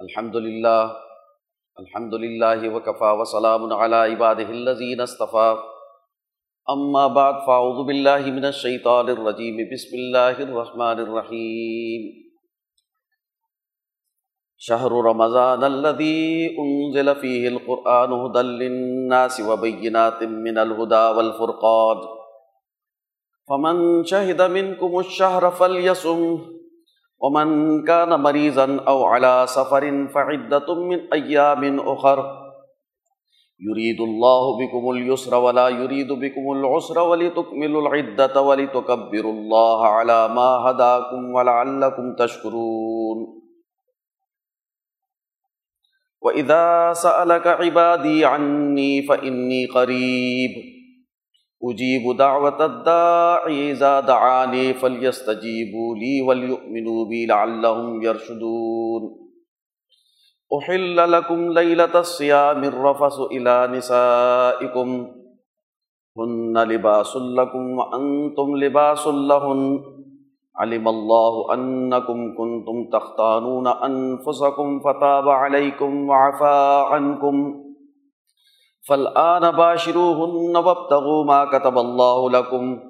الحمد للہ الحمد للہ وکفا وسلام علی عبادہ الذین اصطفى اما بعد، فاعوذ باللہ من الشیطان الرجیم، بسم اللہ الرحمن الرحیم. شہر رمضان الذي انزل فيه القرآن هدى للناس وبينات من الهدى والفرقان. فمن شهد منكم الشهر فليصمه ومن كان مريضا او على سفر فعده من ايام اخر يريد الله بكم اليسر ولا يريد بكم العسر ولتكملوا العده ولتكبروا الله على ما هداكم ولعلكم تشكرون. واذا سالك عبادي عني فاني قريب. اجیب دعوت الداعی اذا دعانی فلیستجیبوا لی ولیؤمنوا بی لعلهم يرشدون. احل لکم لیلت الصیام الرفس الى نسائکم ہن لباس لکم وانتم لباس لہن علم اللہ انکم کنتم تختانون انفسکم فتاب علیکم وعفا عنکم فالآن باشروهن وابتغوا ما كتب الله لكم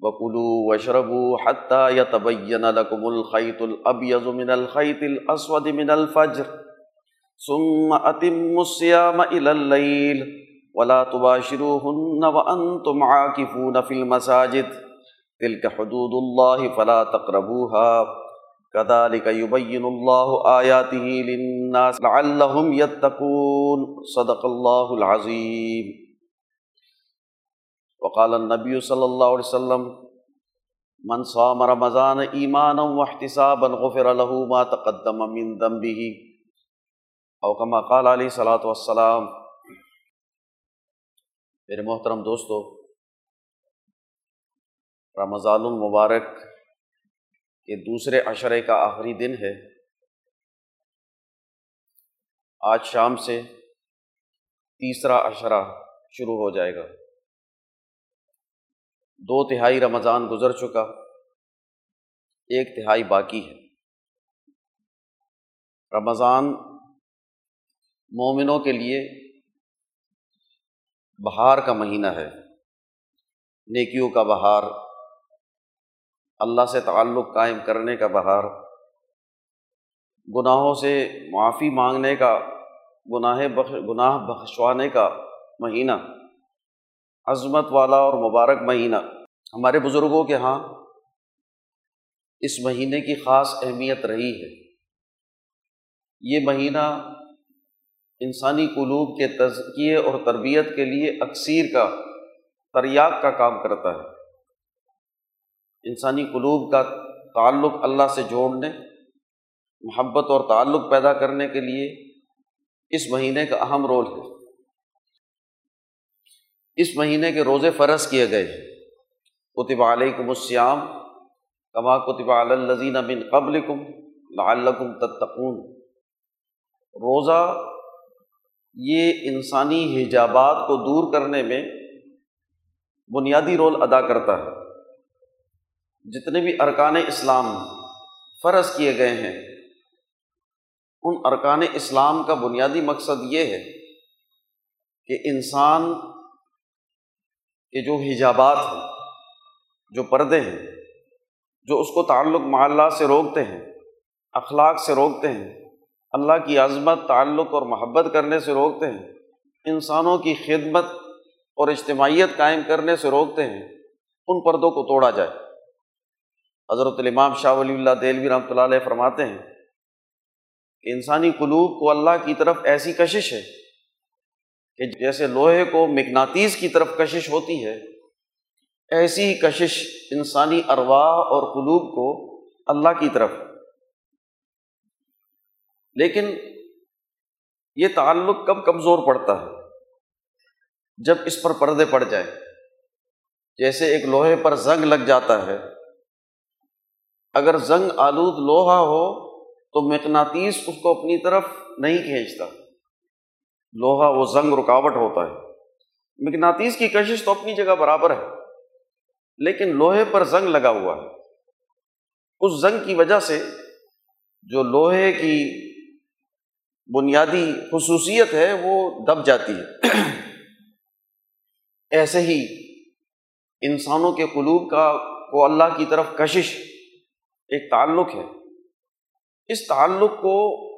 وكلوا واشربوا حتى يتبين لكم الخيط الأبيض من الخيط الأسود من الفجر ثم أتموا الصيام إلى الليل ولا تباشروهن وأنتم عاكفون في المساجد تلك حدود الله فلا تقربوها كذلك يبين الله آياته للناس لعلهم يتقون. صدق الله العظيم. وقال النبي صلى الله عليه وسلم، من صام رمضان ایمانا واحتسابا غفر له ما تقدم من ذنبه. او كما قال عليه الصلاة والسلام، میرے محترم دوستو، رمضان المبارک کہ دوسرے عشرے کا آخری دن ہے۔ آج شام سے تیسرا عشرہ شروع ہو جائے گا۔ دو تہائی رمضان گزر چکا، ایک تہائی باقی ہے۔ رمضان مومنوں کے لیے بہار کا مہینہ ہے۔ نیکیوں کا بہار اللہ سے تعلق قائم کرنے کا بہار، گناہوں سے معافی مانگنے کا، گناہ بخش، گناہ بخشوانے کا مہینہ، عظمت والا اور مبارک مہینہ۔ ہمارے بزرگوں کے ہاں اس مہینے کی خاص اہمیت رہی ہے۔ یہ مہینہ انسانی قلوب کے تزکیے اور تربیت کے لیے اکثیر کا تریاق کا کام کرتا ہے۔ انسانی قلوب کا تعلق اللہ سے جوڑنے، محبت اور تعلق پیدا کرنے کے لیے اس مہینے کا اہم رول ہے۔ اس مہینے کے روزے فرض کیے گئے ہیں۔ کتب علیکم السیام کما کتب الزین بن قبل کم لعلکم تتقون۔ روزہ یہ انسانی حجابات کو دور کرنے میں بنیادی رول ادا کرتا ہے۔ جتنے بھی ارکان اسلام فرض کیے گئے ہیں، ان ارکان اسلام کا بنیادی مقصد یہ ہے کہ انسان کے جو حجابات ہیں، جو پردے ہیں، جو اس کو تعلق معلّہ سے روکتے ہیں، اخلاق سے روکتے ہیں، اللہ کی عظمت، تعلق اور محبت کرنے سے روکتے ہیں، انسانوں کی خدمت اور اجتماعیت قائم کرنے سے روکتے ہیں، ان پردوں کو توڑا جائے۔ حضرت الامام شاہ ولی اللہ دہلوی رحمۃ اللہ علیہ فرماتے ہیں کہ انسانی قلوب کو اللہ کی طرف ایسی کشش ہے کہ جیسے لوہے کو مقناطیس کی طرف کشش ہوتی ہے، ایسی ہی کشش انسانی ارواح اور قلوب کو اللہ کی طرف۔ لیکن یہ تعلق کب کمزور پڑتا ہے؟ جب اس پر پردے پڑ جائیں۔ جیسے ایک لوہے پر زنگ لگ جاتا ہے اگر زنگ آلود لوہا ہو تو مقناطیس اس کو اپنی طرف نہیں کھینچتا۔ لوہا وہ زنگ رکاوٹ ہوتا ہے۔ مقناطیس کی کشش تو اپنی جگہ برابر ہے، لیکن لوہے پر زنگ لگا ہوا ہے۔ اس زنگ کی وجہ سے جو لوہے کی بنیادی خصوصیت ہے وہ دب جاتی ہے۔ ایسے ہی انسانوں کے قلوب کا وہ اللہ کی طرف کشش ایک تعلق ہے۔ اس تعلق کو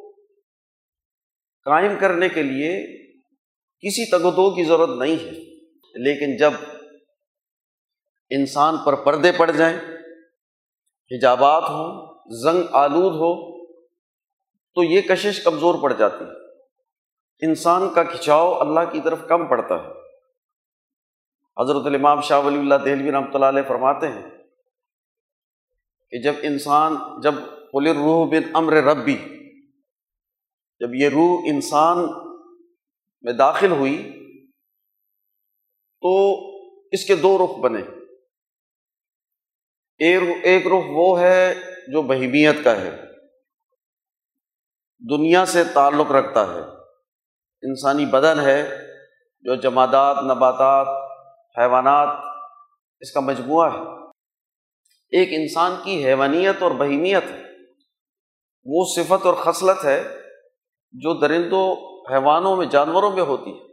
قائم کرنے کے لیے کسی تگدو کی ضرورت نہیں ہے۔ لیکن جب انسان پر پردے پڑ جائیں، حجابات ہوں، زنگ آلود ہو، تو یہ کشش کمزور پڑ جاتی ہے۔ انسان کا کھچاؤ اللہ کی طرف کم پڑتا ہے۔ حضرت الامام شاہ ولی اللہ دہلوی رحمۃ اللہ علیہ فرماتے ہیں کہ جب انسان، جب پل روح بن امر ربی، جب یہ روح انسان میں داخل ہوئی، تو اس کے دو رخ بنے۔ ایک رخ وہ ہے جو بہیمیت کا ہے۔ دنیا سے تعلق رکھتا ہے۔ انسانی بدن ہے جو جمادات، نباتات، حیوانات، اس کا مجموعہ ہے۔ ایک انسان کی حیوانیت اور بہیمیت ہے۔ وہ صفت اور خصلت ہے جو درندوں، حیوانوں میں، جانوروں میں ہوتی ہے۔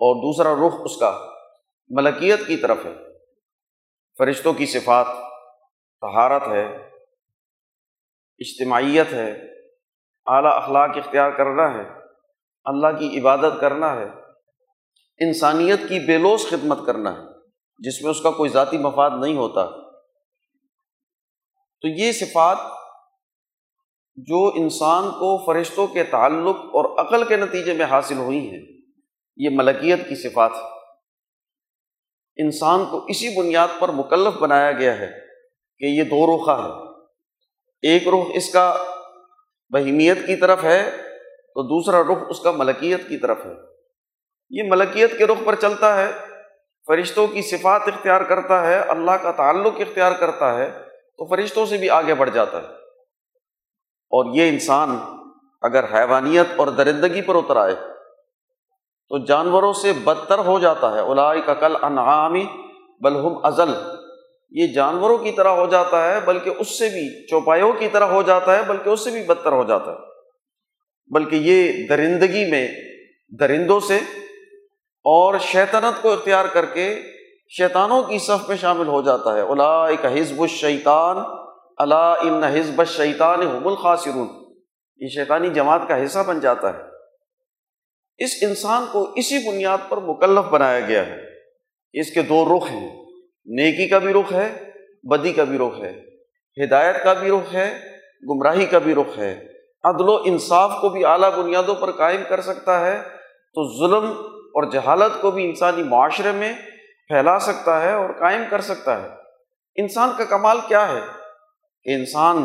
اور دوسرا رخ اس کا ملکیت کی طرف ہے۔ فرشتوں کی صفات طہارت ہے، اجتماعیت ہے، اعلیٰ اخلاق اختیار کرنا ہے، اللہ کی عبادت کرنا ہے۔ انسانیت کی بے لوس خدمت کرنا ہے، جس میں اس کا کوئی ذاتی مفاد نہیں ہوتا۔ تو یہ صفات جو انسان کو فرشتوں کے تعلق اور عقل کے نتیجے میں حاصل ہوئی ہیں، یہ ملکیت کی صفات ہے انسان کو اسی بنیاد پر مکلف بنایا گیا ہے کہ یہ دو رخہ ہے ایک رخ اس کا بہیمیت کی طرف ہے، تو دوسرا رخ اس کا ملکیت کی طرف ہے۔ یہ ملکیت کے رخ پر چلتا ہے، فرشتوں کی صفات اختیار کرتا ہے، اللہ کا تعلق اختیار کرتا ہے۔ تو فرشتوں سے بھی آگے بڑھ جاتا ہے۔ اور یہ انسان اگر حیوانیت اور درندگی پر اتر آئے تو جانوروں سے بدتر ہو جاتا ہے۔ الائی کا کل انعامی بلہم ازل۔ یہ جانوروں کی طرح ہو جاتا ہے، بلکہ اس سے بھی، چوپایوں کی طرح ہو جاتا ہے، بلکہ اس سے بھی بدتر ہو جاتا ہے۔ بلکہ یہ درندگی میں، درندوں سے اور شیطنت کو اختیار کر کے شیطانوں کی صف میں شامل ہو جاتا ہے۔ الائی کا حزب الشیطان اللہ ان حزب شیطان حب الخاصرون یہ شیطانی جماعت کا حصہ بن جاتا ہے۔ اس انسان کو اسی بنیاد پر مکلف بنایا گیا ہے۔ اس کے دو رخ ہیں۔ نیکی کا بھی رخ ہے، بدی کا بھی رخ ہے۔ ہدایت کا بھی رخ ہے، گمراہی کا بھی رخ ہے۔ عدل و انصاف کو بھی اعلیٰ بنیادوں پر قائم کر سکتا ہے۔ تو ظلم اور جہالت کو بھی انسانی معاشرے میں پھیلا سکتا ہے اور قائم کر سکتا ہے۔ انسان کا کمال کیا ہے؟ کہ انسان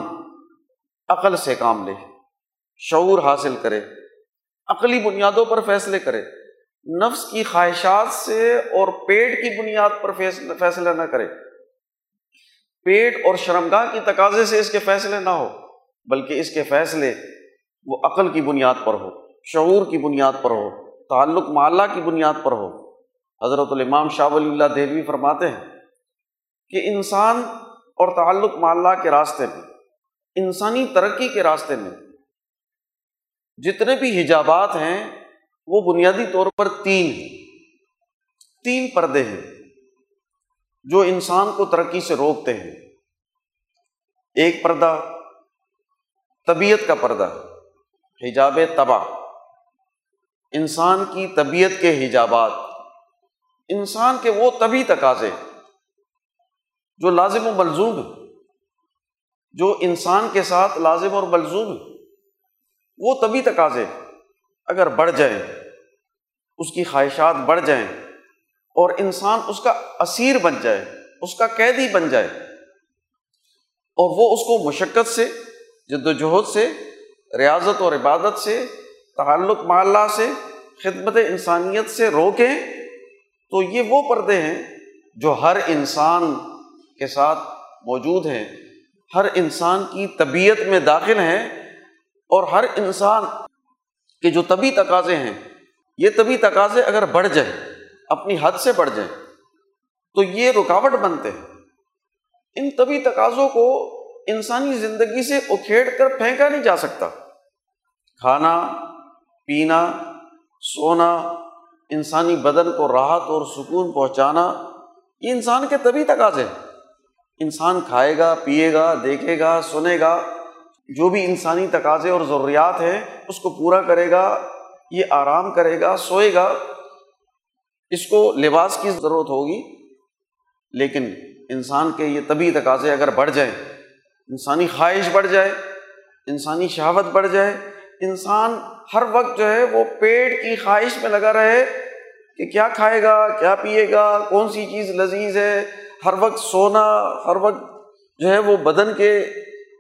عقل سے کام لے، شعور حاصل کرے، عقلی بنیادوں پر فیصلے کرے۔ نفس کی خواہشات سے اور پیٹ کی بنیاد پر فیصلہ نہ کرے۔ پیٹ اور شرمگاہ کی تقاضے سے اس کے فیصلے نہ ہو، بلکہ اس کے فیصلے وہ عقل کی بنیاد پر ہو، شعور کی بنیاد پر ہو، تعلق معلّہ کی بنیاد پر ہو۔ حضرت الامام شاہ ولی اللہ دہلوی فرماتے ہیں کہ انسان اور تعلق معلّہ کے راستے میں، انسانی ترقی کے راستے میں جتنے بھی حجابات ہیں، وہ بنیادی طور پر تین ہیں۔ تین پردے ہیں جو انسان کو ترقی سے روکتے ہیں۔ ایک پردہ طبیعت کا پردہ، حجاب تباہ انسان کی طبیعت کے حجابات انسان کے وہ طبی تقاضے جو لازم و ملزوم جو انسان کے ساتھ لازم اور ملزوم وہ تبھی تقاضے اگر بڑھ جائیں، اس کی خواہشات بڑھ جائیں اور انسان اس کا اسیر بن جائے، اس کا قیدی بن جائے، اور وہ اس کو مشقت سے، جد و جہد سے، ریاضت اور عبادت سے، تعلق معلّہ سے، خدمت انسانیت سے روکیں تو یہ وہ پردے ہیں جو ہر انسان کے ساتھ موجود ہیں، ہر انسان کی طبیعت میں داخل ہیں اور ہر انسان کے جو طبی تقاضے ہیں، یہ طبی تقاضے اگر بڑھ جائیں، اپنی حد سے بڑھ جائیں، تو یہ رکاوٹ بنتے ہیں۔ ان طبی تقاضوں کو انسانی زندگی سے اکھیڑ کر پھینکا نہیں جا سکتا۔ کھانا، پینا، سونا انسانی بدن کو راحت اور سکون پہنچانا، یہ انسان کے طبی تقاضے انسان کھائے گا، پیے گا، دیکھے گا، سنے گا، جو بھی انسانی تقاضے اور ضروریات ہیں، اس کو پورا کرے گا، یہ آرام کرے گا، سوئے گا۔ اس کو لباس کی ضرورت ہوگی، لیکن انسان کے یہ طبی تقاضے اگر بڑھ جائیں، انسانی خواہش بڑھ جائے، انسانی شہابت بڑھ جائے، انسان ہر وقت جو ہے وہ پیٹ کی خواہش میں لگا رہے کہ کیا کھائے گا، کیا پیے گا، کون سی چیز لذیذ ہے، ہر وقت سونا، ہر وقت جو ہے وہ بدن کے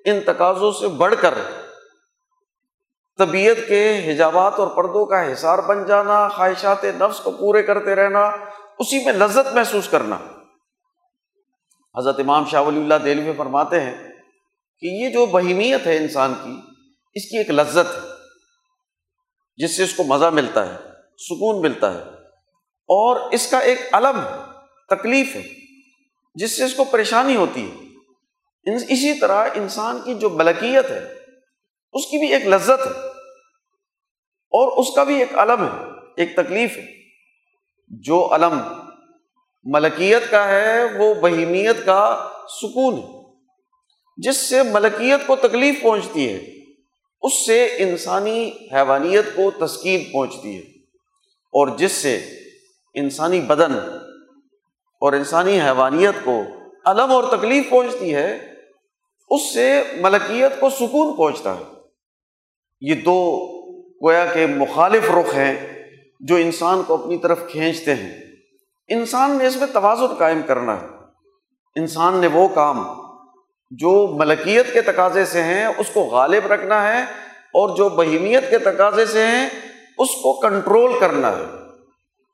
ان تقاضوں سے بڑھ کر طبیعت کے حجابات اور پردوں کا حصار بن جانا، خواہشات نفس کو پورے کرتے رہنا، اسی میں لذت محسوس کرنا۔ حضرت امام شاہ ولی اللہ دہلی فرماتے ہیں کہ یہ جو بہیمیت ہے انسان کی، اس کی ایک لذت ہے، جس سے اس کو مزہ ملتا ہے، سکون ملتا ہے۔ اور اس کا ایک علم، تکلیف ہے، جس سے اس کو پریشانی ہوتی ہے۔ اسی طرح انسان کی جو ملکیت ہے، اس کی بھی ایک لذت ہے، اور اس کا بھی ایک علم ہے، ایک تکلیف ہے۔ جو علم ملکیت کا ہے، وہ بہیمیت کا سکون ہے۔ جس سے ملکیت کو تکلیف پہنچتی ہے، اس سے انسانی حیوانیت کو تسکین پہنچتی ہے، اور جس سے انسانی بدن اور انسانی حیوانیت کو علم اور تکلیف پہنچتی ہے، اس سے ملکیت کو سکون پہنچتا ہے۔ یہ دو گویا کے مخالف رخ ہیں جو انسان کو اپنی طرف کھینچتے ہیں۔ انسان نے اس میں توازن قائم کرنا ہے۔ انسان نے وہ کام جو ملکیت کے تقاضے سے ہیں، اس کو غالب رکھنا ہے اور جو بہیمیت کے تقاضے سے ہیں، اس کو کنٹرول کرنا ہے۔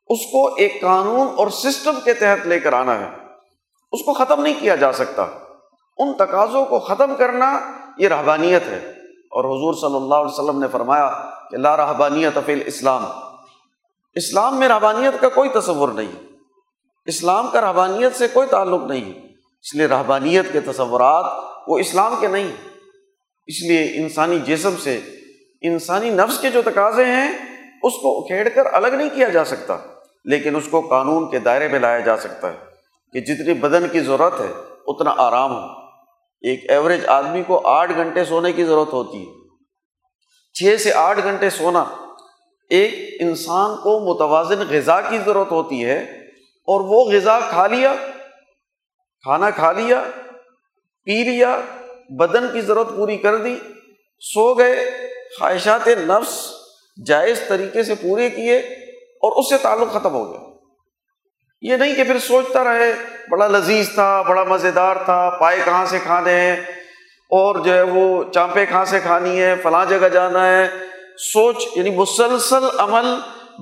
اس کو ایک قانون اور سسٹم کے تحت لے کر آنا ہے۔ اس کو ختم نہیں کیا جا سکتا۔ ان تقاضوں کو ختم کرنا یہ رحبانیت ہے۔ اور حضور صلی اللہ علیہ وسلم نے فرمایا کہ لا رحبانیت فی اسلام اسلام میں رحبانیت کا کوئی تصور نہیں۔ اسلام کا رحبانیت سے کوئی تعلق نہیں۔ ہے اس لیے رحبانیت کے تصورات وہ اسلام کے نہیں۔ اس لیے انسانی جسم سے انسانی نفس کے جو تقاضے ہیں، اس کو اکھیڑ کر الگ نہیں کیا جا سکتا۔ لیکن اس کو قانون کے دائرے میں لایا جا سکتا ہے کہ جتنی بدن کی ضرورت ہے، اتنا آرام ہو۔ ایک ایوریج آدمی کو آٹھ گھنٹے سونے کی ضرورت ہوتی ہے۔ چھ سے آٹھ گھنٹے سونا ایک انسان کو متوازن غذا کی ضرورت ہوتی ہے اور وہ غذا کھا لیا، کھانا کھا لیا، پی لیا، بدن کی ضرورت پوری کر دی، سو گئے، خواہشات نفس جائز طریقے سے پورے کیے۔ اور اس سے تعلق ختم ہو گیا۔ یہ نہیں کہ پھر سوچتا رہے، بڑا لذیذ تھا، بڑا مزیدار تھا، پائے کہاں سے کھانے ہیں؟ اور جو ہے وہ چانپے کہاں سے کھانی ہے؟ فلاں جگہ جانا ہے۔ سوچ یعنی مسلسل عمل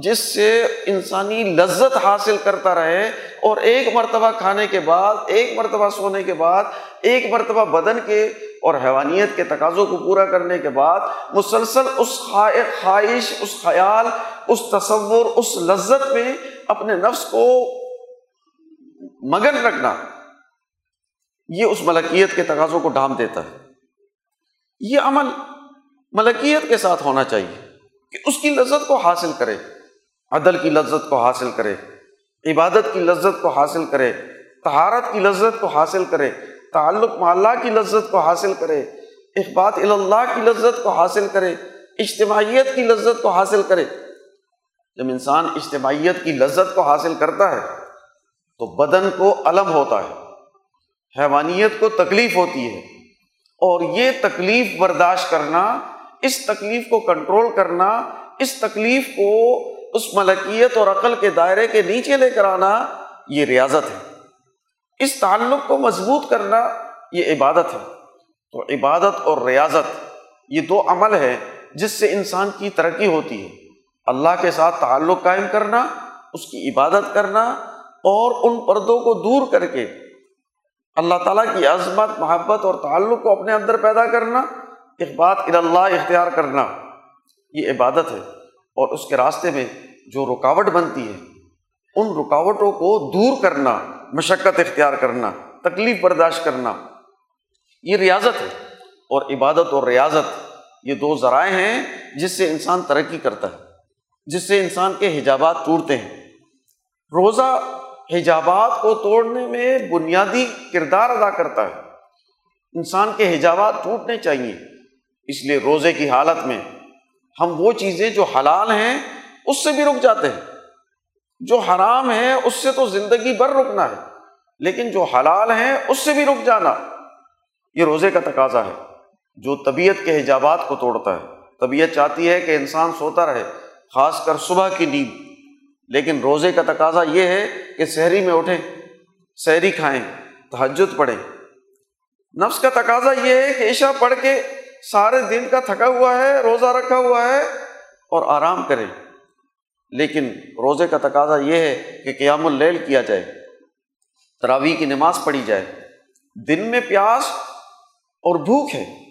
جس سے انسانی لذت حاصل کرتا رہے اور ایک مرتبہ کھانے کے بعد، ایک مرتبہ سونے کے بعد، ایک مرتبہ بدن کے اور حیوانیت کے تقاضوں کو پورا کرنے کے بعد مسلسل اس خواہش، اس خیال، اس تصور، اس لذت میں اپنے نفس کو مگن رکھنا، یہ اس ملکیت کے تقاضوں کو ڈھام دیتا ہے۔ یہ عمل ملکیت کے ساتھ ہونا چاہیے کہ اس کی لذت کو حاصل کرے۔ عدل کی لذت کو حاصل کرے، عبادت کی لذت کو حاصل کرے تہارت کی لذت کو حاصل کرے، تعلق معلّہ کی لذت کو حاصل کرے، اخبات اللہ کی لذت کو حاصل کرے، اجتماعیت کی لذت کو حاصل کرے۔ جب انسان اجتماعیت کی لذت کو حاصل کرتا ہے، تو بدن کو علم ہوتا ہے، حیوانیت کو تکلیف ہوتی ہے۔ اور یہ تکلیف برداشت کرنا، اس تکلیف کو کنٹرول کرنا، اس تکلیف کو اس ملکیت اور عقل کے دائرے کے نیچے لے کر آنا یہ ریاضت ہے۔ اس تعلق کو مضبوط کرنا یہ عبادت ہے۔ تو عبادت اور ریاضت یہ دو عمل ہے جس سے انسان کی ترقی ہوتی ہے۔ اللہ کے ساتھ تعلق قائم کرنا، اس کی عبادت کرنا اور ان پردوں کو دور کر کے اللہ تعالیٰ کی عظمت، محبت اور تعلق کو اپنے اندر پیدا کرنا اقبات اللہ اختیار کرنا یہ عبادت ہے۔ اور اس کے راستے میں جو رکاوٹ بنتی ہے، ان رکاوٹوں کو دور کرنا، مشقت اختیار کرنا، تکلیف برداشت کرنا، یہ ریاضت ہے۔ اور عبادت اور ریاضت، یہ دو ذرائع ہیں جس سے انسان ترقی کرتا ہے، جس سے انسان کے حجابات ٹوٹتے ہیں۔ روزہ حجابات کو توڑنے میں بنیادی کردار ادا کرتا ہے۔ انسان کے حجابات ٹوٹنے چاہیے، اس لیے روزے کی حالت میں ہم وہ چیزیں جو حلال ہیں، اس سے بھی رک جاتے ہیں۔ جو حرام ہے، اس سے تو زندگی بھر رکنا ہے، لیکن جو حلال ہیں، اس سے بھی رک جانا۔ یہ روزے کا تقاضا ہے۔ جو طبیعت کے حجابات کو توڑتا ہے۔ طبیعت چاہتی ہے کہ انسان سوتا رہے، خاص کر صبح کی نیند۔ لیکن روزے کا تقاضا یہ ہے کہ شہری میں اٹھیں، سحری کھائیں تحجد پڑھیں۔ نفس کا تقاضا یہ ہے کہ عشا پڑھ کے سارے دن کا تھکا ہوا ہے، روزہ رکھا ہوا ہے اور آرام کرے۔ لیکن روزے کا تقاضا یہ ہے کہ قیام اللیل کیا جائے، تراویح کی نماز پڑھی جائے۔ دن میں پیاس اور بھوک ہے۔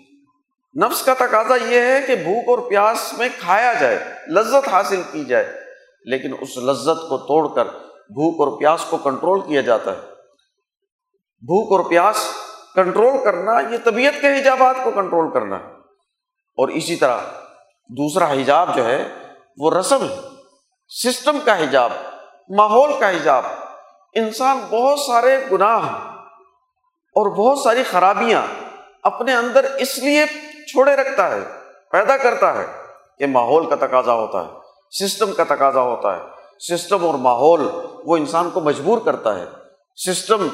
نفس کا تقاضا یہ ہے کہ بھوک اور پیاس میں کھایا جائے، لذت حاصل کی جائے۔ لیکن اس لذت کو توڑ کر بھوک اور پیاس کو کنٹرول کیا جاتا ہے۔ بھوک اور پیاس کنٹرول کرنا، یہ طبیعت کے حجابات کو کنٹرول کرنا۔ ہے اور اسی طرح دوسرا حجاب جو ہے، وہ رسم ہے۔ سسٹم کا حجاب، ماحول کا حجاب۔ انسان بہت سارے گناہ اور بہت ساری خرابیاں اپنے اندر اس لیے چھوڑے رکھتا ہے، پیدا کرتا ہے کہ ماحول کا تقاضا ہوتا ہے، سسٹم کا تقاضا ہوتا ہے۔ سسٹم اور ماحول، وہ انسان کو مجبور کرتا ہے۔ سسٹم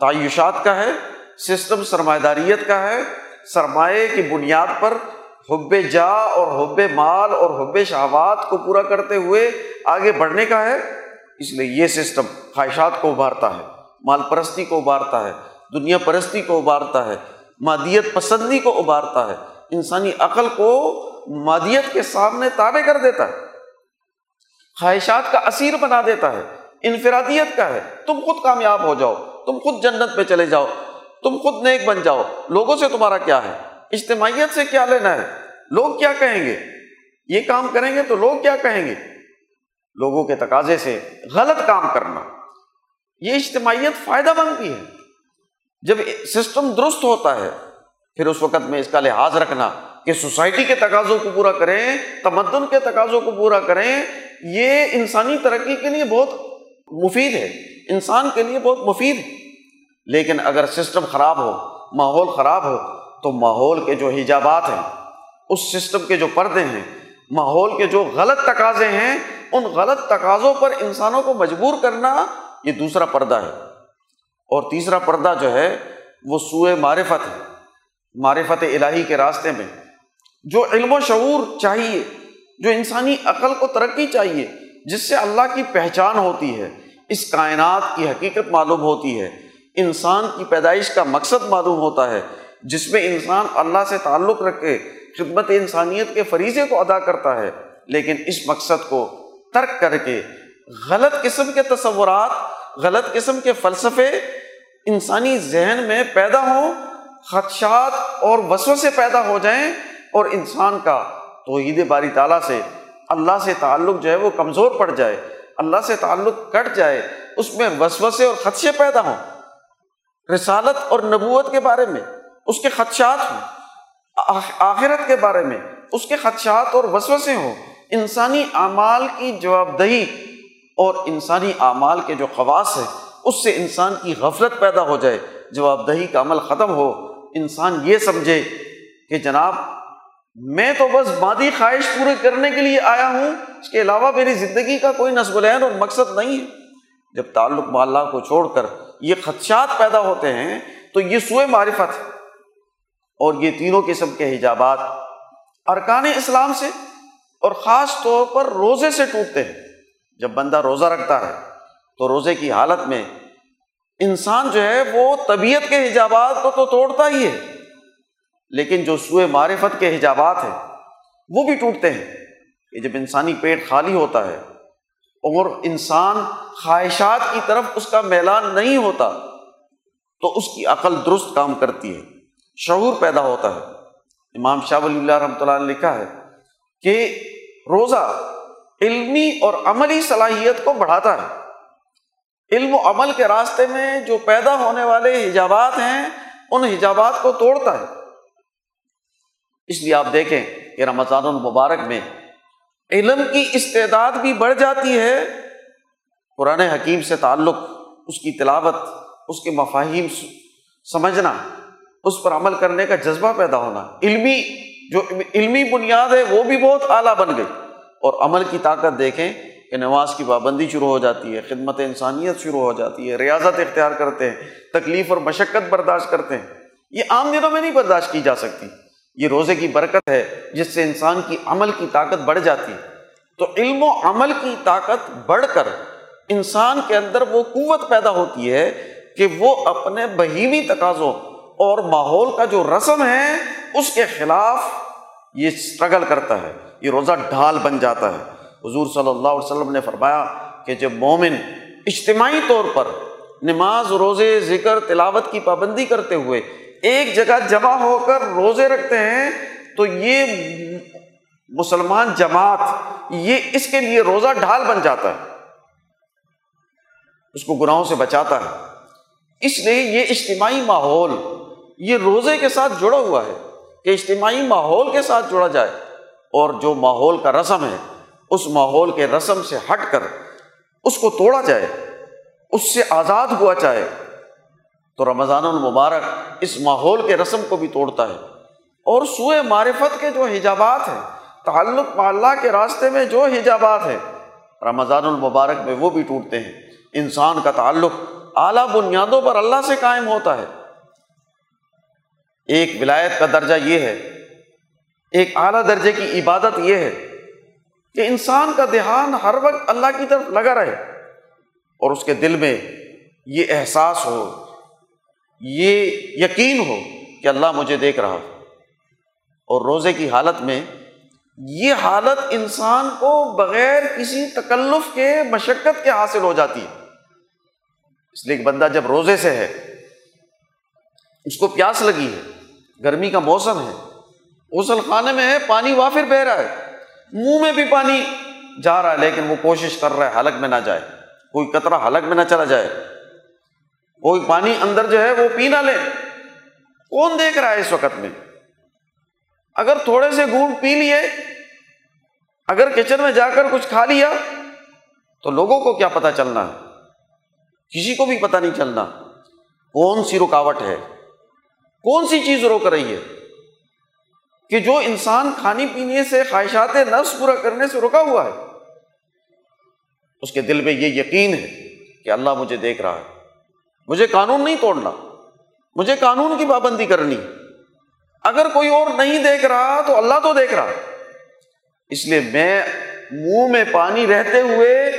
تعیشات کا ہے سسٹم سرمایہ داریت کا ہے سرمایہ کی بنیاد پر حب جا اور حب مال اور حب شہوات کو پورا کرتے ہوئے آگے بڑھنے کا ہے۔ اس لیے یہ سسٹم خواہشات کو ابھارتا ہے، مال پرستی کو ابھارتا ہے، دنیا پرستی کو ابھارتا ہے، مادیت پسندی کو ابھارتا ہے۔ انسانی عقل کو مادیت کے سامنے تابع کر دیتا ہے۔ خواہشات کا اسیر بنا دیتا ہے۔ انفرادیت کا ہے۔ تم خود کامیاب ہو جاؤ، تم خود جنت پہ چلے جاؤ۔ تم خود نیک بن جاؤ۔ لوگوں سے تمہارا کیا ہے؟ اجتماعیت سے کیا لینا ہے؟ لوگ کیا کہیں گے؟ یہ کام کریں گے تو لوگ کیا کہیں گے؟ لوگوں کے تقاضے سے غلط کام کرنا۔ یہ اجتماعیت فائدہ مندی ہے۔ جب سسٹم درست ہوتا ہے، پھر اس وقت میں اس کا لحاظ رکھنا کہ سوسائٹی کے تقاضوں کو پورا کریں، تمدن کے تقاضوں کو پورا کریں، یہ انسانی ترقی کے لیے بہت مفید ہے۔ انسان کے لیے بہت مفید ہے۔ لیکن اگر سسٹم خراب ہو، ماحول خراب ہو، تو ماحول کے جو حجابات ہیں، اس سسٹم کے جو پردے ہیں، ماحول کے جو غلط تقاضے ہیں، ان غلط تقاضوں پر انسانوں کو مجبور کرنا یہ دوسرا پردہ ہے۔ اور تیسرا پردہ جو ہے، وہ سوئے معرفت ہے۔ معرفت الہی کے راستے میں۔ جو علم و شعور چاہیے، جو انسانی عقل کو ترقی چاہیے، جس سے اللہ کی پہچان ہوتی ہے، اس کائنات کی حقیقت معلوم ہوتی ہے۔ انسان کی پیدائش کا مقصد معلوم ہوتا ہے، جس میں انسان اللہ سے تعلق رکھ کے خدمت انسانیت کے فریضے کو ادا کرتا ہے۔ لیکن اس مقصد کو ترک کر کے غلط قسم کے تصورات، غلط قسم کے فلسفے انسانی ذہن میں پیدا ہوں، خدشات اور وسو سے پیدا ہو جائیں اور انسان کا توحید باری تعالیٰ سے اللہ سے تعلق جو ہے وہ کمزور پڑ جائے، اللہ سے تعلق کٹ جائے، اس میں وسوسے اور خدشے پیدا ہوں۔ رسالت اور نبوت کے بارے میں، اس کے خدشات ہوں۔ آخرت کے بارے میں، اس کے خدشات اور وسوسے ہوں۔ انسانی اعمال کی جواب دہی اور انسانی اعمال کے جو خواص ہے اس سے انسان کی غفلت پیدا ہو جائے جواب دہی کا عمل ختم ہو۔ انسان یہ سمجھے کہ جناب، میں تو بس مادی خواہش پورے کرنے کے لیے آیا ہوں، اس کے علاوہ میری زندگی کا کوئی نصب العین اور مقصد نہیں ہے۔ جب تعلق ماللہ کو چھوڑ کر یہ خدشات پیدا ہوتے ہیں، تو یہ سوئے معرفت اور یہ تینوں قسم کے حجابات ارکان اسلام سے اور خاص طور پر روزے سے ٹوٹتے ہیں۔ جب بندہ روزہ رکھتا ہے، تو روزے کی حالت میں انسان جو ہے، وہ طبیعت کے حجابات کو تو توڑتا ہی ہے، لیکن جو سوئے معرفت کے حجابات ہیں، وہ بھی ٹوٹتے ہیں۔ کہ جب انسانی پیٹ خالی ہوتا ہے اور انسان خواہشات کی طرف اس کا میلان نہیں ہوتا، تو اس کی عقل درست کام کرتی ہے، شعور پیدا ہوتا ہے۔ امام شاہ ولی اللہ رحمۃ اللہ نے لکھا ہے کہ روزہ علمی اور عملی صلاحیت کو بڑھاتا ہے۔ علم و عمل کے راستے میں جو پیدا ہونے والے حجابات ہیں، ان حجابات کو توڑتا ہے۔ اس لیے آپ دیکھیں کہ رمضان المبارک میں علم کی استعداد بھی بڑھ جاتی ہے۔ قرآن حکیم سے تعلق، اس کی تلاوت، اس کے مفاہیم سمجھنا، اس پر عمل کرنے کا جذبہ پیدا ہونا۔ علمی، جو علمی بنیاد ہے، وہ بھی بہت اعلیٰ بن گئی۔ اور عمل کی طاقت دیکھیں کہ نماز کی پابندی شروع ہو جاتی ہے، خدمت انسانیت شروع ہو جاتی ہے، ریاضت اختیار کرتے ہیں، تکلیف اور مشقت برداشت کرتے ہیں۔ یہ عام دنوں میں نہیں برداشت کی جا سکتی۔ یہ روزے کی برکت ہے جس سے انسان کی عمل کی طاقت بڑھ جاتی ہے۔ تو علم و عمل کی طاقت بڑھ کر انسان کے اندر وہ قوت پیدا ہوتی ہے کہ وہ اپنے بہیمی تقاضوں اور ماحول کا جو رسم ہے، اس کے خلاف یہ اسٹرگل کرتا ہے، یہ روزہ ڈھال بن جاتا ہے۔ حضور صلی اللہ علیہ وسلم نے فرمایا کہ جب مومن اجتماعی طور پر نماز، روزے، ذکر، تلاوت کی پابندی کرتے ہوئے ایک جگہ جمع ہو کر روزے رکھتے ہیں، تو یہ مسلمان جماعت، یہ اس کے لیے روزہ ڈھال بن جاتا ہے۔ اس کو گناہوں سے بچاتا ہے۔ اس لیے یہ اجتماعی ماحول، یہ روزے کے ساتھ جڑا ہوا ہے کہ اجتماعی ماحول کے ساتھ جڑا جائے۔ اور جو ماحول کا رسم ہے، اس ماحول کے رسم سے ہٹ کر اس کو توڑا جائے، اس سے آزاد ہوا چاہے تو رمضان المبارک اس ماحول کے رسم کو بھی توڑتا ہے۔ اور سوئے معرفت کے جو حجابات ہیں، تعلق اللہ کے راستے میں جو حجابات ہیں، رمضان المبارک میں وہ بھی ٹوٹتے ہیں۔ انسان کا تعلق اعلیٰ بنیادوں پر اللہ سے قائم ہوتا ہے۔ ایک ولایت کا درجہ یہ ہے، ایک اعلیٰ درجے کی عبادت یہ ہے کہ انسان کا دھیان ہر وقت اللہ کی طرف لگا رہے اور اس کے دل میں یہ احساس ہو یہ یقین ہو کہ اللہ مجھے دیکھ رہا اور روزے کی حالت میں یہ حالت انسان کو بغیر کسی تکلف کے، مشقت کے حاصل ہو جاتی ہے۔ اس لیے بندہ جب روزے سے ہے، اس کو پیاس لگی ہے، گرمی کا موسم ہے، غسل خانے میں ہے، پانی وافر بہ رہا ہے، منہ میں بھی پانی جا رہا ہے، لیکن وہ کوشش کر رہا ہے، حلق میں نہ جائے۔ کوئی قطرہ حلق میں نہ چلا جائے۔ کوئی پانی اندر جو ہے وہ پی نہ لے کون دیکھ رہا ہے اس وقت میں؟ اگر تھوڑے سے گونٹ پی لیے، اگر کچن میں جا کر کچھ کھا لیا، تو لوگوں کو کیا پتا چلنا ہے؟ کسی کو بھی پتا نہیں چلنا۔ کون سی رکاوٹ ہے؟ کون سی چیز روک رہی ہے؟ کہ جو انسان کھانے پینے سے خواہشات نفس پورا کرنے سے رکا ہوا ہے۔ اس کے دل میں یہ یقین ہے کہ اللہ مجھے دیکھ رہا ہے۔ مجھے قانون نہیں توڑنا، مجھے قانون کی پابندی کرنی۔ اگر کوئی اور نہیں دیکھ رہا تو اللہ تو دیکھ رہا۔ اس لیے میں منہ میں پانی رہتے ہوئے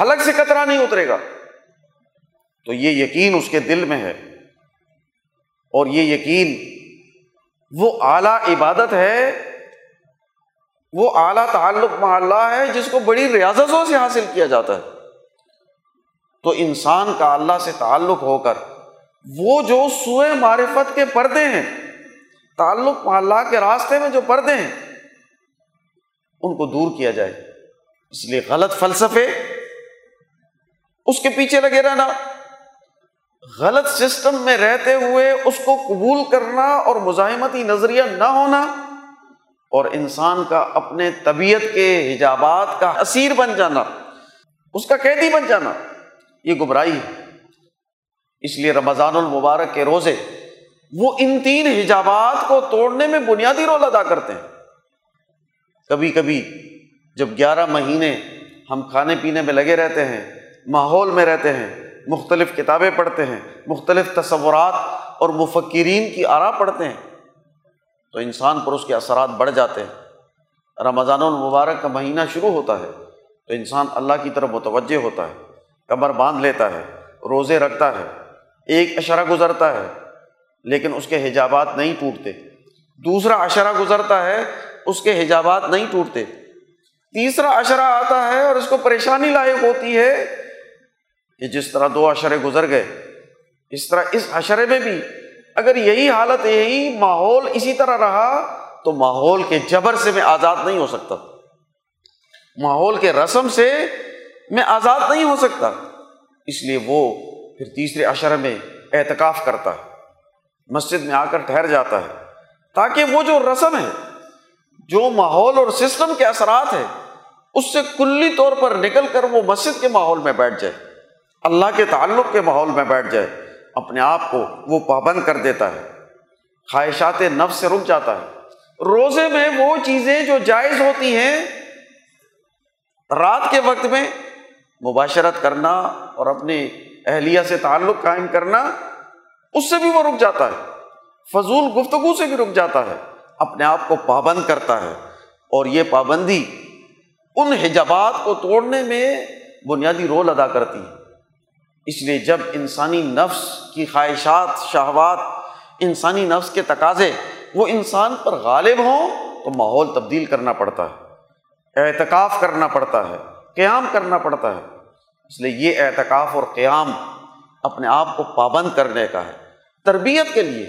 حلق سے کترا نہیں اترے گا۔ تو یہ یقین اس کے دل میں ہے۔ اور یہ یقین وہ اعلیٰ عبادت ہے، وہ اعلیٰ تعلق اللہ ہے، جس کو بڑی ریاضتوں سے حاصل کیا جاتا ہے۔ تو انسان کا اللہ سے تعلق ہو کر، وہ جو سوئے معرفت کے پردے ہیں، تعلق اللہ کے راستے میں جو پردے ہیں، ان کو دور کیا جائے۔ اس لیے غلط فلسفے اس کے پیچھے لگے رہنا، غلط سسٹم میں رہتے ہوئے اس کو قبول کرنا اور مزاحمتی نظریہ نہ ہونا اور انسان کا اپنے طبیعت کے حجابات کا اسیر بن جانا، اس کا قیدی بن جانا۔ یہ گمراہی ہے۔ اس لیے رمضان المبارک کے روزے وہ ان تین حجابات کو توڑنے میں بنیادی رول ادا کرتے ہیں۔ کبھی کبھی جب گیارہ مہینے ہم کھانے پینے میں لگے رہتے ہیں، ماحول میں رہتے ہیں، مختلف کتابیں پڑھتے ہیں، مختلف تصورات اور مفکرین کی آرا پڑھتے ہیں، تو انسان پر اس کے اثرات بڑھ جاتے ہیں۔ رمضان المبارک کا مہینہ شروع ہوتا ہے تو انسان اللہ کی طرف متوجہ ہوتا ہے۔ کمر باندھ لیتا ہے، روزے رکھتا ہے، ایک اشرہ گزرتا ہے، لیکن اس کے حجابات نہیں ٹوٹتے۔ دوسرا اشرہ گزرتا ہے، اس کے حجابات نہیں ٹوٹتے۔ تیسرا اشرہ آتا ہے اور اس کو پریشانی لائق ہوتی ہے کہ جس طرح دو اشرے گزر گئے، اس طرح اس اشرے میں بھی۔ اگر یہی حالت، یہی ماحول اسی طرح رہا، تو ماحول کے جبر سے میں آزاد نہیں ہو سکتا۔ ماحول کے رسم سے میں آزاد نہیں ہو سکتا۔ اس لیے وہ پھر تیسرے اشرے میں احتکاف کرتا ہے۔ مسجد میں آ کر ٹھہر جاتا ہے۔ تاکہ وہ جو رسم ہے، جو ماحول اور سسٹم کے اثرات ہیں، اس سے کلی طور پر نکل کر وہ مسجد کے ماحول میں بیٹھ جائے۔ اللہ کے تعلق کے ماحول میں بیٹھ جائے۔ اپنے آپ کو وہ پابند کر دیتا ہے۔ خواہشات نفس سے رک جاتا ہے۔ روزے میں وہ چیزیں جو جائز ہوتی ہیں، رات کے وقت میں مباشرت کرنا اور اپنی اہلیہ سے تعلق قائم کرنا، اس سے بھی وہ رک جاتا ہے۔ فضول گفتگو سے بھی رک جاتا ہے۔ اپنے آپ کو پابند کرتا ہے۔ اور یہ پابندی ان حجابات کو توڑنے میں بنیادی رول ادا کرتی ہے۔ اس لیے جب انسانی نفس کی خواہشات، شہوات، انسانی نفس کے تقاضے وہ انسان پر غالب ہوں، تو ماحول تبدیل کرنا پڑتا ہے، اعتکاف کرنا پڑتا ہے۔ قیام کرنا پڑتا ہے۔ اس لیے یہ اعتکاف اور قیام اپنے آپ کو پابند کرنے کا ہے۔ تربیت کے لیے،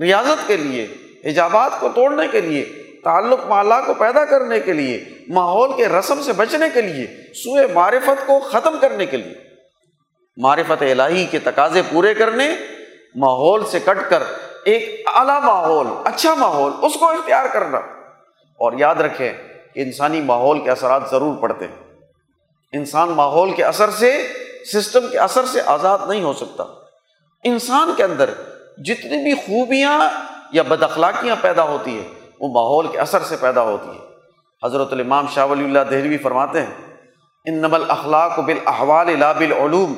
ریاضت کے لیے، حجابات کو توڑنے کے لیے، تعلق مالا کو پیدا کرنے کے لیے، ماحول کے رسم سے بچنے کے لیے سوئے معرفت کو ختم کرنے کے لیے۔ معرفت الہی کے تقاضے پورے کرنے، ماحول سے کٹ کر ایک اعلیٰ ماحول اچھا ماحول، اس کو اختیار کرنا۔ اور یاد رکھیں کہ انسانی ماحول کے اثرات ضرور پڑتے ہیں۔ انسان ماحول کے اثر سے، سسٹم کے اثر سے آزاد نہیں ہو سکتا۔ انسان کے اندر جتنی بھی خوبیاں یا بد اخلاقیاں پیدا ہوتی ہیں، وہ ماحول کے اثر سے پیدا ہوتی ہے حضرت الامام شاہ ولی اللہ دہلوی فرماتے ہیں ان نمل اخلاق و بالاحوال لا بالعلوم۔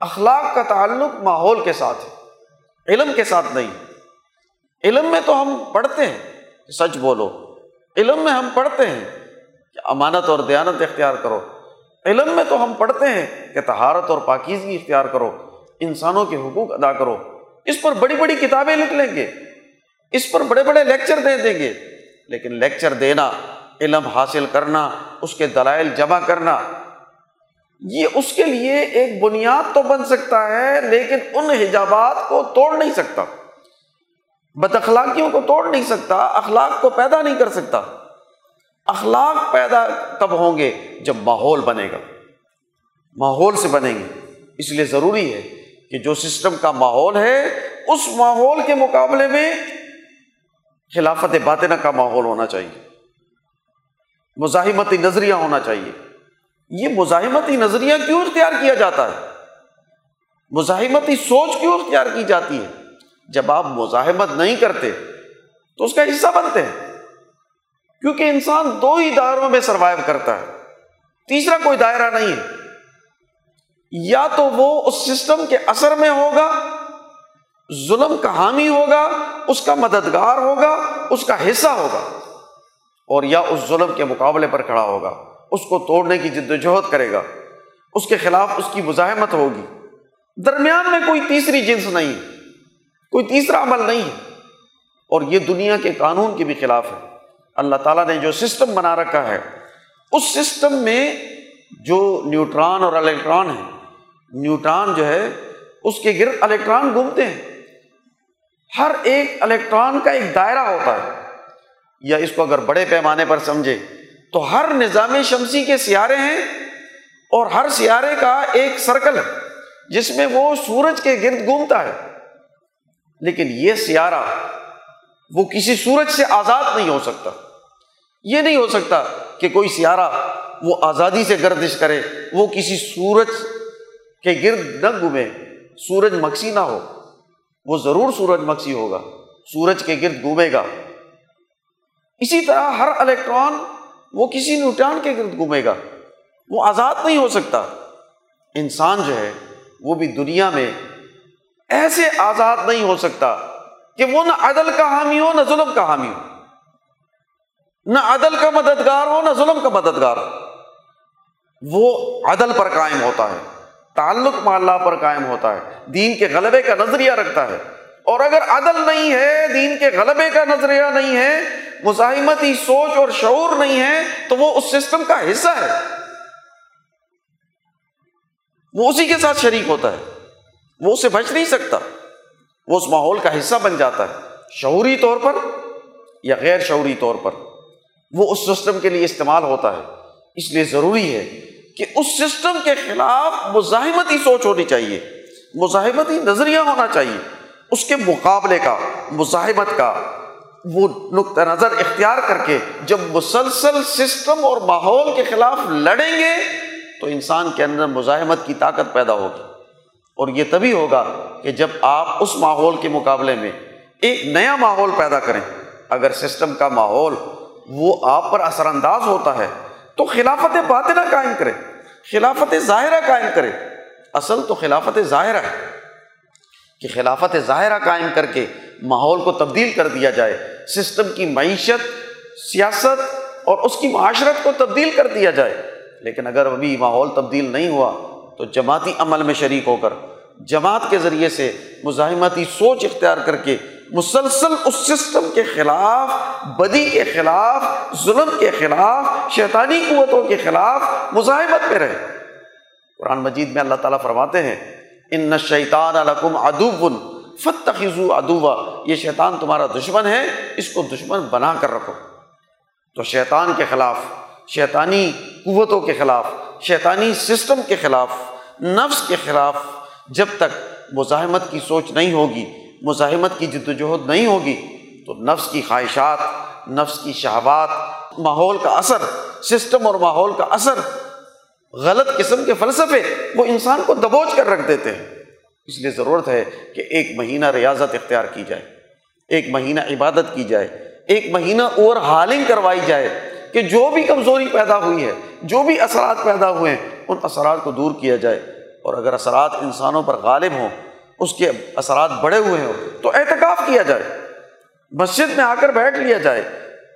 اخلاق کا تعلق ماحول کے ساتھ ہے، علم کے ساتھ نہیں۔ علم میں تو ہم پڑھتے ہیں کہ سچ بولو۔ علم میں ہم پڑھتے ہیں کہ امانت اور دیانت اختیار کرو۔ علم میں تو ہم پڑھتے ہیں کہ تہارت اور پاکیزگی اختیار کرو، انسانوں کے حقوق ادا کرو۔ اس پر بڑی بڑی کتابیں لکھ لیں گے۔ اس پر بڑے بڑے لیکچر دے دیں گے۔ لیکن لیکچر دینا، علم حاصل کرنا، اس کے دلائل جمع کرنا، یہ اس کے لیے ایک بنیاد تو بن سکتا ہے، لیکن ان حجابات کو توڑ نہیں سکتا۔ بد اخلاقیوں کو توڑ نہیں سکتا، اخلاق کو پیدا نہیں کر سکتا۔ اخلاق پیدا تب ہوں گے جب ماحول بنے گا۔ ماحول سے بنے گی اس لیے ضروری ہے کہ جو سسٹم کا ماحول ہے، اس ماحول کے مقابلے میں خلافت باطنہ کا ماحول ہونا چاہیے۔ مزاحمتی نظریہ ہونا چاہیے۔ یہ مزاحمتی نظریہ کیوں اختیار کیا جاتا ہے؟ مزاحمتی سوچ کیوں اختیار کی جاتی ہے؟ جب آپ مزاحمت نہیں کرتے تو اس کا حصہ بنتے ہیں۔ کیونکہ انسان دو ہی دائروں میں سروائو کرتا ہے۔ تیسرا کوئی دائرہ نہیں۔ ہے یا تو وہ اس سسٹم کے اثر میں ہوگا، ظلم کا حامی ہوگا، اس کا مددگار ہوگا، اس کا حصہ ہوگا، اور یا اس ظلم کے مقابلے پر کھڑا ہوگا۔ اس کو توڑنے کی جد و جہد کرے گا۔ اس کے خلاف اس کی مزاحمت ہوگی۔ درمیان میں کوئی تیسری جنس نہیں۔ کوئی تیسرا عمل نہیں۔ ہے اور یہ دنیا کے قانون کے بھی خلاف ہے۔ اللہ تعالیٰ نے جو سسٹم بنا رکھا ہے، اس سسٹم میں جو نیوٹران اور الیکٹران ہے نیوٹران جو ہے، اس کے گرد الیکٹران گھومتے ہیں۔ ہر ایک الیکٹران کا ایک دائرہ ہوتا ہے۔ یا اس کو اگر بڑے پیمانے پر سمجھے، تو ہر نظام شمسی کے سیارے ہیں اور ہر سیارے کا ایک سرکل ہے، جس میں وہ سورج کے گرد گھومتا ہے۔ لیکن یہ سیارہ وہ کسی سورج سے آزاد نہیں ہو سکتا۔ یہ نہیں ہو سکتا کہ کوئی سیارہ وہ آزادی سے گردش کرے، وہ کسی سورج کے گرد نہ گھومے، سورج مکسی نہ ہو۔ وہ ضرور سورج مکسی ہوگا، سورج کے گرد گھومے گا۔ اسی طرح ہر الیکٹران وہ کسی نیوٹران کے گرد گھومے گا۔ وہ آزاد نہیں ہو سکتا۔ انسان جو ہے، وہ بھی دنیا میں ایسے آزاد نہیں ہو سکتا کہ وہ نہ عدل کا حامی ہو، نہ ظلم کا حامی ہو۔ نہ عدل کا مددگار ہو، نہ ظلم کا مددگار ہو۔ وہ عدل پر قائم ہوتا ہے، تعلق اللہ پر قائم ہوتا ہے، دین کے غلبے کا نظریہ رکھتا ہے۔ اور اگر عدل نہیں ہے، دین کے غلبے کا نظریہ نہیں ہے، مزاحمتی سوچ اور شعور نہیں ہے، تو وہ اس سسٹم کا حصہ ہے۔ وہ اسی کے ساتھ شریک ہوتا ہے۔ وہ اسے بچ نہیں سکتا۔ وہ اس ماحول کا حصہ بن جاتا ہے۔ شعوری طور پر یا غیر شعوری طور پر وہ اس سسٹم کے لیے استعمال ہوتا ہے۔ اس لیے ضروری ہے کہ اس سسٹم کے خلاف مزاحمتی سوچ ہونی چاہیے۔ مزاحمتی نظریہ ہونا چاہیے۔ اس کے مقابلے کا، مزاحمت کا وہ نقطۂ نظر اختیار کر کے جب مسلسل سسٹم اور ماحول کے خلاف لڑیں گے تو انسان کے اندر مزاحمت کی طاقت پیدا ہوگی۔ اور یہ تبھی ہوگا کہ جب آپ اس ماحول کے مقابلے میں ایک نیا ماحول پیدا کریں، اگر سسٹم کا ماحول وہ آپ پر اثر انداز ہوتا ہے، تو خلافت باطنہ قائم کرے خلافت ظاہرہ قائم کرے اصل تو خلافت ظاہرہ ہے کہ خلافت ظاہرہ قائم کر کے ماحول کو تبدیل کر دیا جائے۔ سسٹم کی معیشت، سیاست اور اس کی معاشرت کو تبدیل کر دیا جائے۔ لیکن اگر ابھی ماحول تبدیل نہیں ہوا تو جماعتی عمل میں شریک ہو کر، جماعت کے ذریعے سے مزاحمتی سوچ اختیار کر کے، مسلسل اس سسٹم کے خلاف، بدی کے خلاف، ظلم کے خلاف، شیطانی قوتوں کے خلاف مزاحمت میں رہے۔ قرآن مجید میں اللہ تعالیٰ فرماتے ہیں، ان شیطان علکم ادوبن فتخو ادوا یہ شیطان تمہارا دشمن ہے، اس کو دشمن بنا کر رکھو۔ تو شیطان کے خلاف، شیطانی قوتوں کے خلاف شیطانی سسٹم کے خلاف، نفس کے خلاف جب تک مزاحمت کی سوچ نہیں ہوگی، مزاحمت کی جد وجہد نہیں ہوگی، تو نفس کی خواہشات، نفس کی شہبات ماحول کا اثر، سسٹم اور ماحول کا اثر غلط قسم کے فلسفے وہ انسان کو دبوچ کر رکھ دیتے ہیں۔ اس لیے ضرورت ہے کہ ایک مہینہ ریاضت اختیار کی جائے، ایک مہینہ عبادت کی جائے، ایک مہینہ اوور ہالنگ کروائی جائے۔ کہ جو بھی کمزوری پیدا ہوئی ہے، جو بھی اثرات پیدا ہوئے ہیں، ان اثرات کو دور کیا جائے۔ اور اگر اثرات انسانوں پر غالب ہوں، اس کے اثرات بڑے ہوئے ہوں، تو احتکاف کیا جائے۔ مسجد میں آ کر بیٹھ لیا جائے۔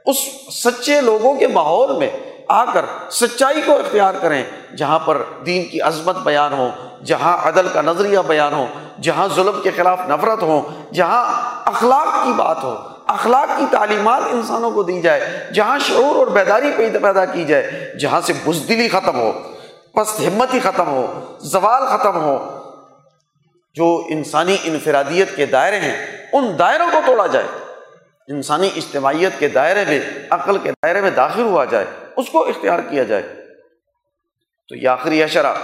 اس سچے لوگوں کے ماحول میں آ کر سچائی کو اختیار کریں، جہاں پر دین کی عظمت بیان ہو، جہاں عدل کا نظریہ بیان ہو، جہاں ظلم کے خلاف نفرت ہو، جہاں اخلاق کی بات ہو۔ اخلاق کی تعلیمات انسانوں کو دی جائے، جہاں شعور اور بیداری پیدا کی جائے، جہاں سے بزدلی ختم ہو پس ہمتی ختم ہو، زوال ختم ہو، جو انسانی انفرادیت کے دائرے ہیں، ان دائروں کو توڑا جائے۔ انسانی اجتماعیت کے دائرے میں، عقل کے دائرے میں داخل ہوا جائے، اس کو اختیار کیا جائے۔ تو یہ آخری اشرا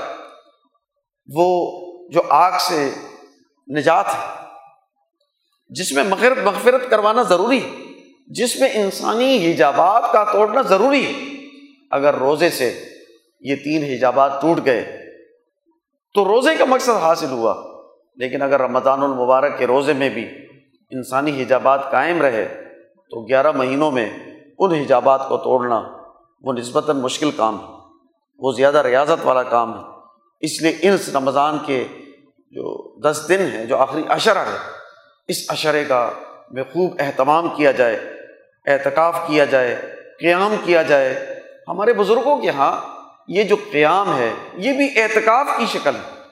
وہ جو آگ سے نجات ہے جس میں مغرب مغفرت کروانا ضروری جس میں انسانی حجابات کا توڑنا ضروری ہے۔ اگر روزے سے یہ تین حجابات ٹوٹ گئے، تو روزے کا مقصد حاصل ہوا۔ لیکن اگر رمضان المبارک کے روزے میں بھی انسانی حجابات قائم رہے، تو گیارہ مہینوں میں ان حجابات کو توڑنا وہ نسبتاً مشکل کام ہے۔ وہ زیادہ ریاضت والا کام ہے۔ اس لیے ان رمضان کے جو دس دن ہیں، جو آخری اشرہ ہے اس اشرے کا میں خوب اہتمام کیا جائے، اعتکاف کیا جائے، قیام کیا جائے۔ ہمارے بزرگوں کے یہاں یہ جو قیام ہے، یہ بھی اعتکاف کی شکل ہے۔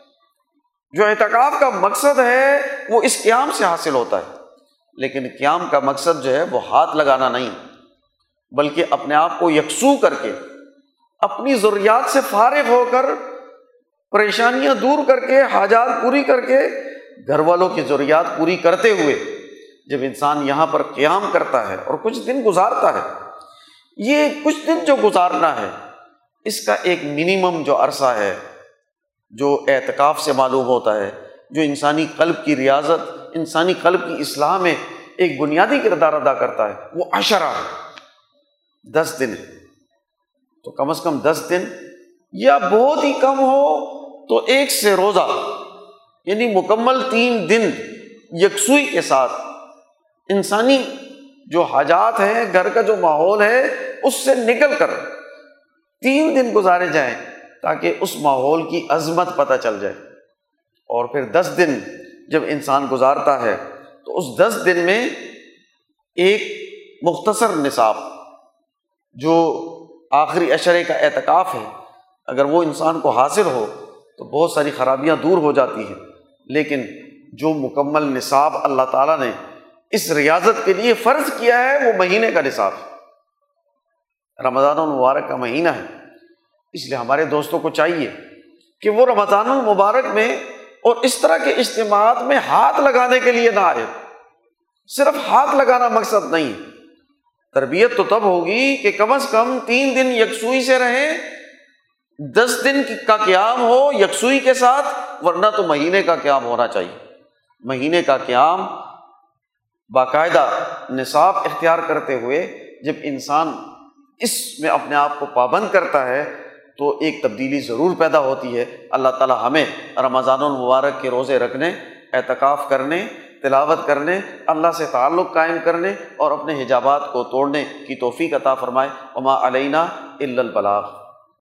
جو اعتکاف کا مقصد ہے، وہ اس قیام سے حاصل ہوتا ہے۔ لیکن قیام کا مقصد جو ہے، وہ ہاتھ لگانا نہیں، بلکہ اپنے آپ کو یکسو کر کے، اپنی ضروریات سے فارغ ہو کر، پریشانیاں دور کر کے، حاجات پوری کر کے گھر والوں کی ضروریات پوری کرتے ہوئے جب انسان یہاں پر قیام کرتا ہے اور کچھ دن گزارتا ہے، یہ کچھ دن جو گزارنا ہے، اس کا ایک منیمم جو عرصہ ہے، جو اعتکاف سے معلوم ہوتا ہے، جو انسانی قلب کی ریاضت، انسانی قلب کی اصلاح میں ایک بنیادی کردار ادا کرتا ہے، وہ اشرا ہے۔ دس دن تو کم از کم دس دن یا بہت ہی کم ہو تو ایک سے روزہ۔ یعنی مکمل تین دن یکسوئی کے ساتھ انسانی جو حاجات ہیں، گھر کا جو ماحول ہے، اس سے نکل کر تین دن گزارے جائیں تاکہ اس ماحول کی عظمت پتہ چل جائے۔ اور پھر دس دن جب انسان گزارتا ہے، تو اس دس دن میں ایک مختصر نصاب جو آخری اشرے کا اعتکاف ہے، اگر وہ انسان کو حاصل ہو، تو بہت ساری خرابیاں دور ہو جاتی ہیں۔ لیکن جو مکمل نصاب اللہ تعالیٰ نے اس ریاضت کے لیے فرض کیا ہے، وہ مہینے کا نصاب ہے۔ رمضان المبارک کا مہینہ ہے۔ اس لیے ہمارے دوستوں کو چاہیے کہ وہ رمضان المبارک میں اور اس طرح کے اجتماعات میں ہاتھ لگانے کے لیے نہ آئے۔ صرف ہاتھ لگانا مقصد نہیں تربیت تو تب ہوگی کہ کم از کم تین دن یکسوئی سے رہیں دس دن کا قیام ہو یکسوئی کے ساتھ، ورنہ تو مہینے کا قیام ہونا چاہیے۔ مہینے کا قیام باقاعدہ نصاب اختیار کرتے ہوئے جب انسان اس میں اپنے آپ کو پابند کرتا ہے، تو ایک تبدیلی ضرور پیدا ہوتی ہے۔ اللہ تعالیٰ ہمیں رمضان المبارک کے روزے رکھنے، اعتکاف کرنے، تلاوت کرنے، اللہ سے تعلق قائم کرنے اور اپنے حجابات کو توڑنے کی توفیق عطا فرمائے۔ عما علینہ البلاغ۔